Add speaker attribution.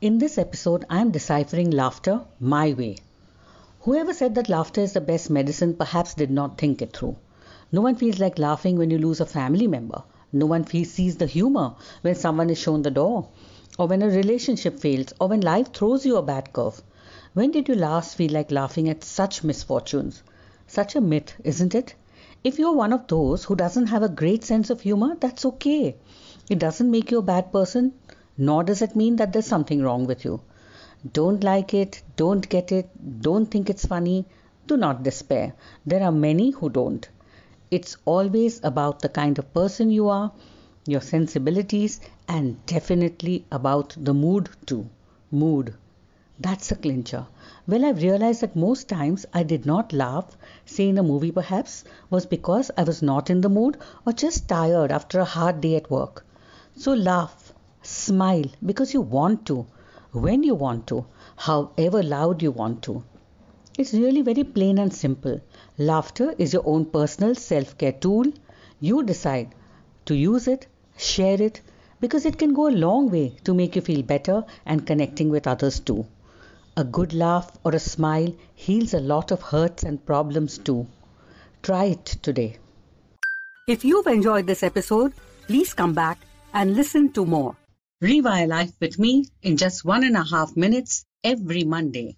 Speaker 1: In this episode, I am deciphering laughter my way. Whoever said that laughter is the best medicine perhaps did not think it through. No one feels like laughing when you lose a family member. No one sees the humor when someone is shown the door, or when a relationship fails, or when life throws you a bad curve. When did you last feel like laughing at such misfortunes? Such a myth, isn't it? If you're one of those who doesn't have a great sense of humor, that's okay. It doesn't make you a bad person, nor does it mean that there's something wrong with you. Don't like it, don't get it, don't think it's funny, do not despair. There are many who don't. It's always about the kind of person you are, your sensibilities, and definitely about the mood too. Mood. That's a clincher. Well, I've realized that most times I did not laugh, say in a movie perhaps, was because I was not in the mood or just tired after a hard day at work. So laugh, smile because you want to, when you want to, however loud you want to. It's really very plain and simple. Laughter is your own personal self care tool. You decide to use it, share it, because it can go a long way to make you feel better and connecting with others too. A good laugh or a smile heals a lot of hurts and problems too. Try it today. If you've enjoyed this episode, please come back and listen to more. Rewire Life with me in just one and a half minutes every Monday.